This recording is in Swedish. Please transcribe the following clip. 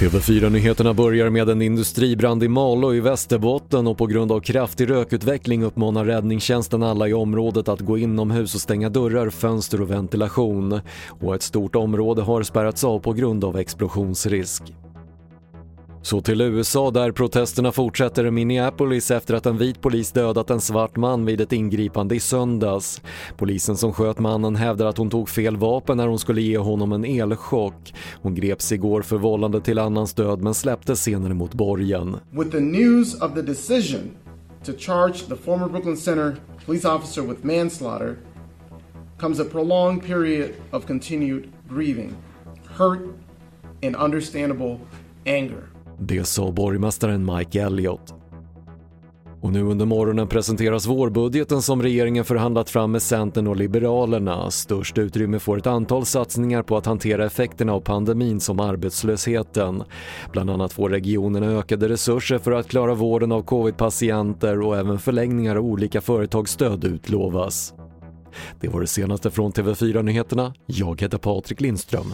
TV4-nyheterna börjar med en industribrand i Malå i Västerbotten och på grund av kraftig rökutveckling uppmanar räddningstjänsten alla i området att gå inomhus och stänga dörrar, fönster och ventilation. Och ett stort område har spärrats av på grund av explosionsrisk. Så till USA där protesterna fortsätter i Minneapolis efter att en vit polis dödat en svart man vid ett ingripande i söndags. Polisen som sköt mannen hävdar att hon tog fel vapen när hon skulle ge honom en elchock. Hon greps igår för vållande till annans död men släpptes senare mot borgen. With the news of the decision to charge the former Brooklyn Center police officer with manslaughter comes a prolonged period of continued grieving, hurt and understandable anger. Det sa borgmästaren Mike Elliott. Och nu under morgonen presenteras vårbudgeten som regeringen förhandlat fram med Centern och Liberalerna. Störst utrymme får ett antal satsningar på att hantera effekterna av pandemin som arbetslösheten. Bland annat får regionerna ökade resurser för att klara vården av covid-patienter och även förlängningar av olika företagsstöd utlovas. Det var det senaste från TV4 Nyheterna. Jag heter Patrik Lindström.